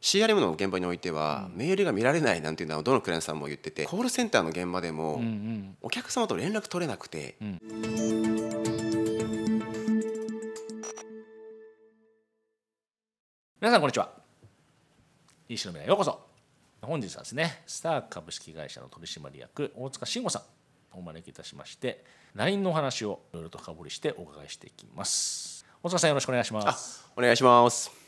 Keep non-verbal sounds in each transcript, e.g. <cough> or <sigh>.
CRM の現場においては、メールが見られないなんていうのはどのクライアントさんも言っててコールセンターの現場でも、お客様と連絡取れなくて、皆さんこんにちは。石野未来ようこそ。本日はですねスター株式会社の取締役大塚慎吾さんをお招きいたしまして LINE のお話をいろいろと深掘りしてお伺いしていきます。大塚さんよろしくお願いしまあすお願いします。い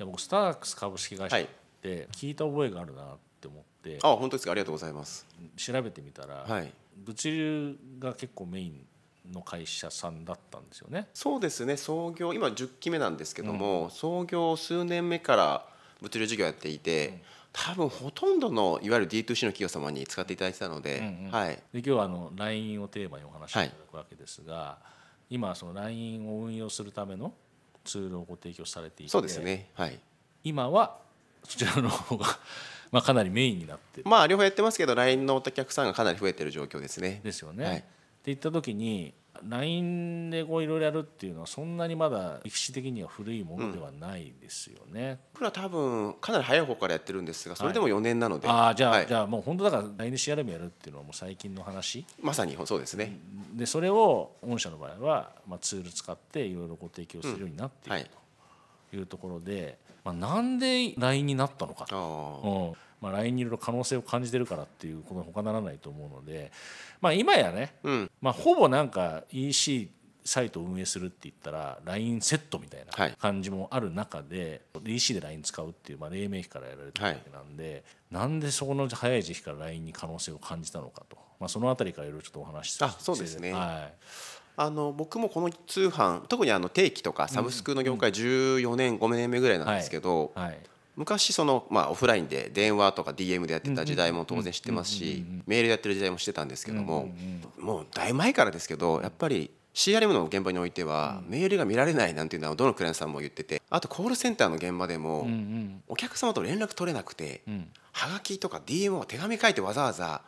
や僕スタークス株式会社っはい。て聞いた覚えがあるなって思って。あ本当ですか？ありがとうございます。調べてみたら、はい。物流が結構メインの会社さんだったんですよね。そうですね。創業今10期目なんですけども、創業数年目から物流事業やっていて、多分ほとんどのいわゆる D2C の企業様に使っていただいてたので、うんうん。はい。で今日はあの LINE をテーマにお話しいただくわけですが、今その LINE を運用するためのツールをご提供されていてそうですね。はい。今はそちらの方が <laughs> まあかなりメインになってる。まあ両方やってますけど LINE のお客さんがかなり増えてる状況ですね。ですよね。はい。っていった時に LINE でこういろいろやるっていうのはそんなにまだ歴史的には古いものではないですよね。僕ら多分かなり早い方からやってるんですがそれでも4年なので、ああじゃあ、はい。じゃあもう本当だから LINE で CRM やるっていうのはもう最近の話？まさにそうですね、でそれを御社の場合は、まあ、ツール使っていろいろご提供するようになっているはい。というところで、まあ、なんで LINE になったのか。と、まあ、LINE にいろいろ可能性を感じてるからっていうことに他ならないと思うので、まあ、今やね、うん。まあ、ほぼなんか EC サイトを運営するって言ったら LINE セットみたいはない。感じもある中で、EC で LINE 使うっていう、まあ、黎明期からやられてるわけなんで、なんでそこの早い時期から LINE に可能性を感じたのかと、まあ、そのあたりからいろいろちょっとお話しして。あそうですね。はいあの僕もこの通販特にあの定期とかサブスクの業界14年5年目ぐらいなんですけど、はい。昔その、まあ、オフラインで電話とか DM でやってた時代も当然知ってますしメールでやってる時代もしてたんですけども、もうだいぶ前からですけどやっぱり CRM の現場においては、メールが見られないなんていうのはどのクライアントさんも言っててあとコールセンターの現場でも、うんうん。お客様と連絡取れなくて、ん。はがきとか DM を手紙書いてわざわざ、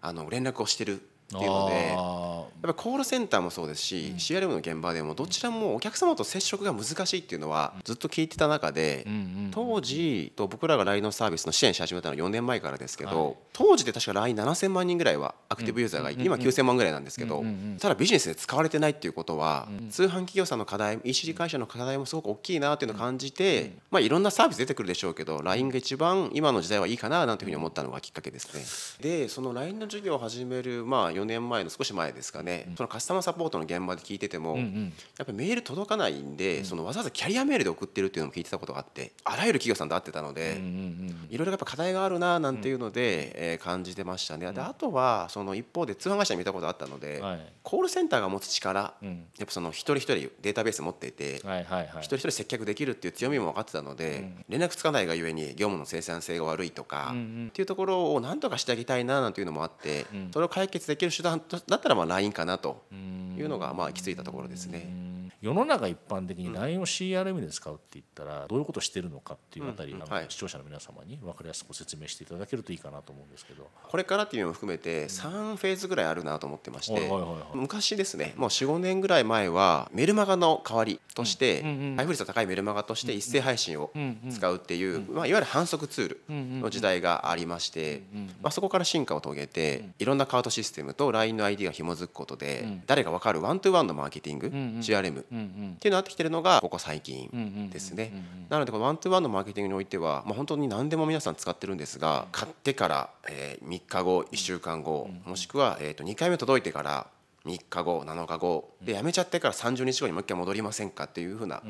あの連絡をしてるっていうので。あやっぱコールセンターもそうですし、CRM の現場でもどちらもお客様と接触が難しいっていうのはずっと聞いてた中で、当時と僕らが LINE のサービスの支援し始めたのは4年前からですけど、はい。当時で確か LINE7000 万人ぐらいはアクティブユーザーがいて、今9000万ぐらいなんですけど、ただビジネスで使われてないっていうことは、通販企業さんの課題 EC 会社の課題もすごく大きいなっていうのを感じて、まあ、いろんなサービス出てくるでしょうけど LINE が一番今の時代はいいかななんていうふうに思ったのがきっかけですね。でその LINE の授業を始める、まあ、4年前の少し前ですかね、そのカスタマーサポートの現場で聞いてても、やっぱりメール届かないんで、そのわざわざキャリアメールで送ってるっていうのも聞いてたことがあってあらゆる企業さんと会ってたので、いろいろやっぱ課題があるななんていうので、えー感じてましたね。であとはその一方で通販会社に見たことあったので、はい。コールセンターが持つ力、うん。やっぱその一人一人データベース持っていて、一人一人接客できるっていう強みも分かってたので、連絡つかないがゆえに業務の生産性が悪いとか、っていうところを何とかしてあげたいななんていうのもあって、それを解決できる手段だったらまあ LINE かなというのがまあ行き着いたところですね。世の中一般的に LINE を CRM で使うって言ったらどういうことをしてるのかっていうあたり、視聴者の皆様に分かりやすくご説明していただけるといいかなと思うんですけど。これからっていうのも含めて3フェーズぐらいあるなと思ってまして昔ですねもう45年ぐらい前はメルマガの代わりとして配布率の高いメルマガとして一斉配信を使うっていうまあいわゆる反則ツールの時代がありましてまあそこから進化を遂げていろんなカートシステムと LINE の ID が紐づくことで誰が分かる one to one のマーケティングんうん CRM っていうのになってきてるのがここ最近ですね。なのでこの one to one のマーケティングにおいては、まあ、本当に何でも皆さん使ってるんですが買ってから、えー3日後1週間後もしくは、えー、と2回目届いてから3日後7日後でやめちゃってから30日後にもう一回戻りませんかっていうふうな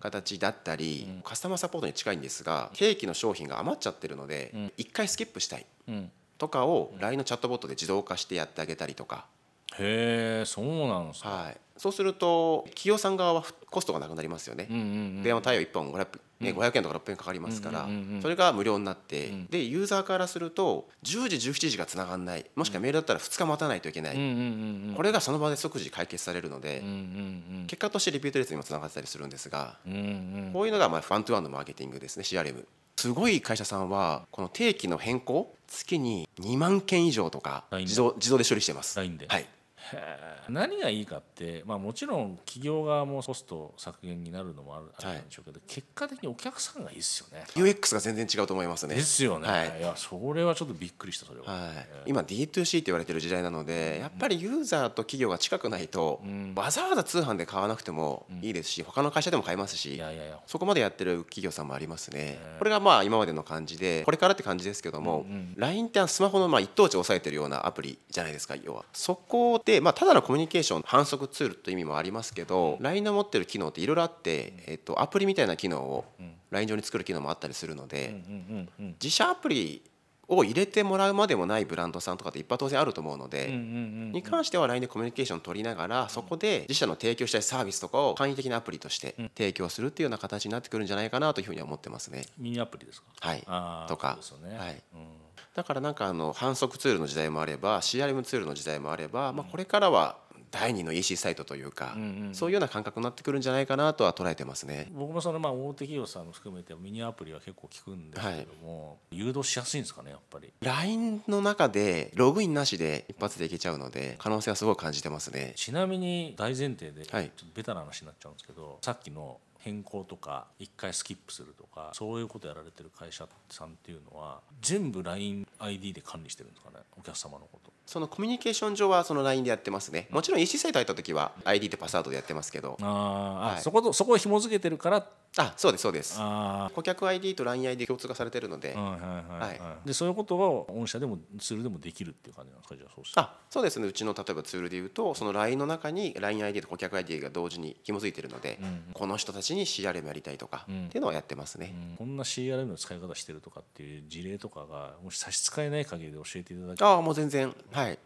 形だったり、カスタマーサポートに近いんですが定期の商品が余っちゃってるので、1回スキップしたいうん。とかを LINE のチャットボットで自動化してやってあげたりとか、へえそうなんですか。はい、そうすると企業さん側はコストがなくなりますよね。うんうんうん。電話対応1本500、ね、500円とか600円かかりますから、うんうんうんうん。それが無料になって、でユーザーからすると10時17時がつながんない。もしくはメールだったら2日待たないといけない、うんうんうんうんこれがその場で即時解決されるので、うんうん結果としてリピート率にもつながってたりするんですが、うんうん。うんこういうのがまあワントゥワンのマーケティングですね CRM。すごい会社さんはこの定期の変更月に2万件以上とか自動自動で処理してます。はい何がいいかって、まあ、もちろん企業側もコスト削減になるのもあるあるんでしょうけど、結果的にお客さんがいいですよね。UX が全然違うと思いますね。ですよね、はい。い、やそれはちょっとびっくりしたそれは、はい、今 D2C って言われてる時代なのでやっぱりユーザーと企業が近くないと、わざわざ通販で買わなくてもいいですし他の会社でも買えますしいやいやいやそこまでやってる企業さんもありますね。これがまあ今までの感じでこれからって感じですけども、LINE ってスマホのまあ一等地を押さえてるようなアプリじゃないですか要は。そこでまあただのコミュニケーション反則ツールという意味もありますけど LINE の持ってる機能っていろいろあって、えっと、アプリみたいな機能を LINE 上に作る機能もあったりするので、自社アプリを入れてもらうまでもないブランドさんとかっていっぱい当然あると思うので、に関しては LINE でコミュニケーションを取りながらそこで自社の提供したいサービスとかを簡易的なアプリとして提供するっていうような形になってくるんじゃないかなというふうには思ってますね。ミニアプリですか？はい。とか。ね、はい。うんだからなんかあの反則ツールの時代もあれば CRM ツールの時代もあれば、まあ、これからは第二の EC サイトというか、そういうような感覚になってくるんじゃないかなとは捉えてますね。僕もそのまあ大手企業さんも含めてミニアプリは結構聞くんですけども、誘導しやすいんですかねやっぱり。LINE の中でログインなしで一発でいけちゃうので可能性はすごい感じてますね。ちなみに大前提でちょはいっとベタな話になっちゃうんですけど、さっきの変更とか一回スキップするとかそういうことやられてる会社さんっていうのは全部 LINEID で管理してるんですかねお客様のこと。そのコミュニケーション上はその LINE でやってますね。もちろん EC サイト入った時は ID とパスワードでやってますけど、あはい。そことそこを紐付けてるからあそうですそうです。あ顧客 ID と LINEID 共通化されてるので、でそういうことが御社でもツールでもできるっていう感じなんですかじゃあそうあそうですね。うちの例えばツールでいうとその LINE の中に LINEID と顧客 ID が同時に紐付いてるので、この人たちに CRM やりたいとか、っていうのをやってますね。こんな CRM の使い方してるとかっていう事例とかがもし差し支えない限りで教えていただけああもう全然。はい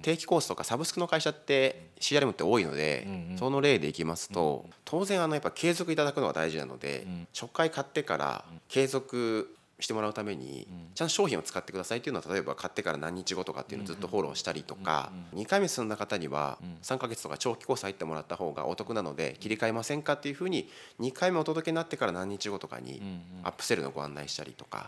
定期コースとかサブスクの会社って CRM って多いので、その例でいきますと、当然あのやっぱ継続いただくのは大事なので、初回買ってから継続してもらうためにちゃんと商品を使ってくださいっていうのは例えば買ってから何日後とかっていうのをずっとフォローしたりとか2回目進んだ方には3ヶ月とか長期コース入ってもらった方がお得なので切り替えませんかっていうふうに2回目お届けになってから何日後とかにアップセルのご案内したりとか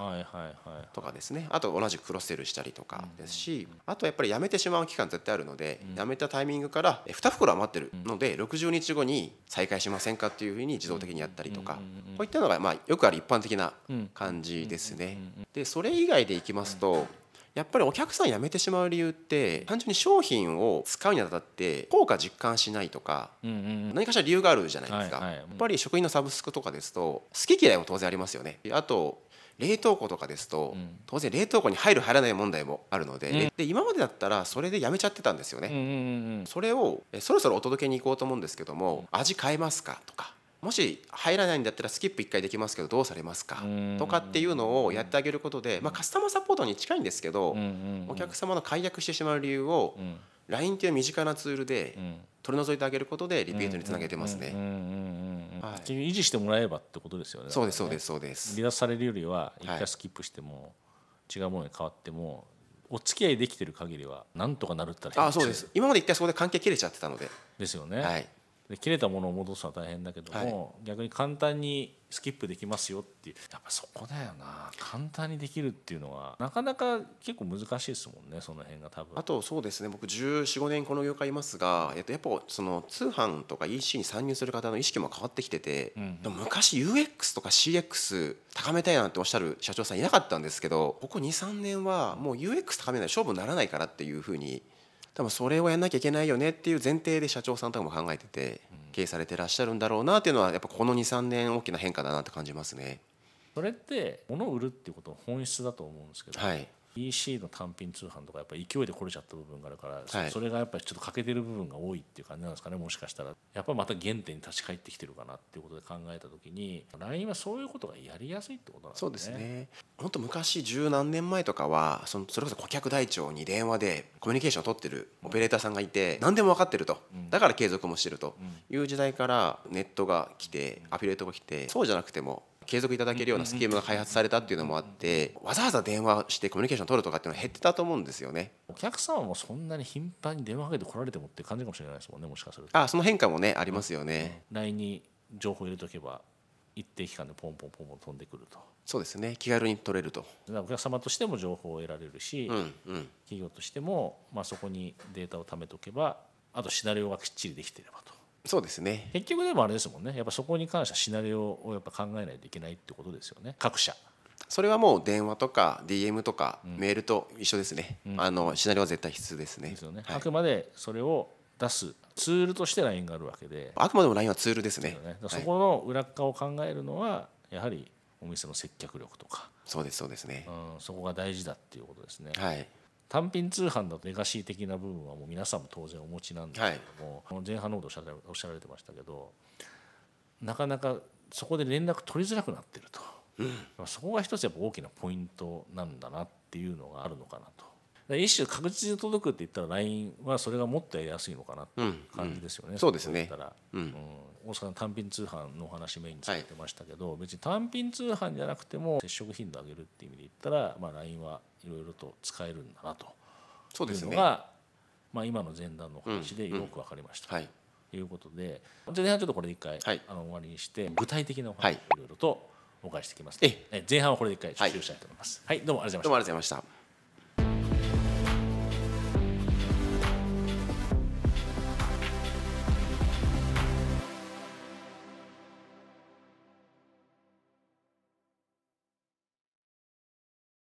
とかですね。あと同じくクロスセルしたりとかですしあとやっぱりやめてしまう期間絶対あるのでやめたタイミングからえ2袋余ってるので60日後に再開しませんかっていうふうに自動的にやったりとかこういったのがまあよくある一般的な感じですね。でそれ以外でいきますとやっぱりお客さん辞めてしまう理由って単純に商品を使うにあたって効果実感しないとか何かしら理由があるじゃないですか、やっぱり食品のサブスクとかですと好き嫌いも当然ありますよね。あと冷凍庫とかですと、当然冷凍庫に入る入らない問題もあるので,、で今までだったらそれでやめちゃってたんですよね、それをえそろそろお届けに行こうと思うんですけども味変えますか？とかもし入らないんだったらスキップ1回できますけどどうされますか？ん。とかっていうのをやってあげることで、まあ、カスタマーサポートに近いんですけど、お客様の解約してしまう理由を、ん。LINE っていう身近なツールでん。取り除いてあげることでリピートにつなげてますね。維持してもらえばってことですよね。そうですそうですそうです。離脱されるよりは一はい回スキップしても違うものに変わってもお付き合いできてる限りはなんとかなるったらあそうです。今まで一回そこで関係切れちゃってたので、ですよね、はい、で切れたものを戻すのは大変だけども、逆に簡単にスキップできますよっていう。やっぱそこだよな。簡単にできるっていうのはなかなか結構難しいですもんねその辺が多分。あとそうですね。僕1415年この業界いますが、えっと、やっぱその通販とか EC に参入する方の意識も変わってきてて、でも昔 UX とか CX 高めたいなんておっしゃる社長さんいなかったんですけどここ23年はもう UX 高めないと勝負にならないからっていうふうに多分それをやんなきゃいけないよねっていう前提で社長さんとかも考えてて経営されてらっしゃるんだろうなっていうのはやっぱこの23年大きな変化だなって感じますね。それって物を売るっていうことの本質だと思うんですけど、はい EC の単品通販とかやっぱり勢いで来れちゃった部分があるから、そはい。それがやっぱりちょっと欠けてる部分が多いっていう感じなんですかねもしかしたら。やっぱりまた原点に立ち返ってきてるかなっていうことで考えた時に LINE はそういうことがやりやすいってことなんですね。そうですね。本当昔十何年前とかはそのそれこそ顧客台帳に電話でコミュニケーションを取ってるオペレーターさんがいて何でも分かってると。だから継続もしてるという時代からネットが来てアフィリエイトが来てそうじゃなくても継続いただけるようなスキームが開発されたっていうのもあってわざわざ電話してコミュニケーション取るとかっていうのは減ってたと思うんですよね。お客様もそんなに頻繁に電話かけて来られてもって感じかもしれないですもんねもしかすると。あその変化もねありますよね。LINE に情報入れとけば一定期間でポンポンポンポン飛んでくると。そうですね。気軽に取れると。お客様としても情報を得られるし、うんうん。企業としても、まあ、そこにデータを貯めておけばあとシナリオがきっちりできていればとそうですね。結局でもあれですもんね。やっぱそこに関してはシナリオをやっぱ考えないといけないってことですよね。各社。それはもう電話とか DM とかメールと一緒ですね、あのシナリオは絶対必須ですね。ですよね、はい。あくまでそれを出すツールとして LINE があるわけで。あくまでも LINE はツールですね。ね。そこの裏側を考えるのはやはりお店の接客力とか、そうですそうですね。うん、そこが大事だっていうことですね、はい単品通販だとレガシー的な部分はもう皆さんも当然お持ちなんですけども、この前半のことおっしゃられてましたけどなかなかそこで連絡取りづらくなってると、そこが一つやっぱ大きなポイントなんだなっていうのがあるのかなと。で一種確実に届くって言ったら LINE はそれがもっとやりやすいのかなっていう感じですよね、そうですね。言ったら、うん。大阪の単品通販のお話メインにされてましたけど、別に単品通販じゃなくても接触頻度を上げるっていう意味で言ったら、まあ、LINE はいろいろと使えるんだなと。そうですね。いうのが、まあ、今の前段のお話でよく分かりました、はい。ということで前半ちょっとこれで一回、はい。あの終わりにして具体的なおはい。話をいろいろとお伺いしてきますので、え。え前半はこれで一回終了したいと思います。はい、どうもありがとうございました。どうもありがとうございました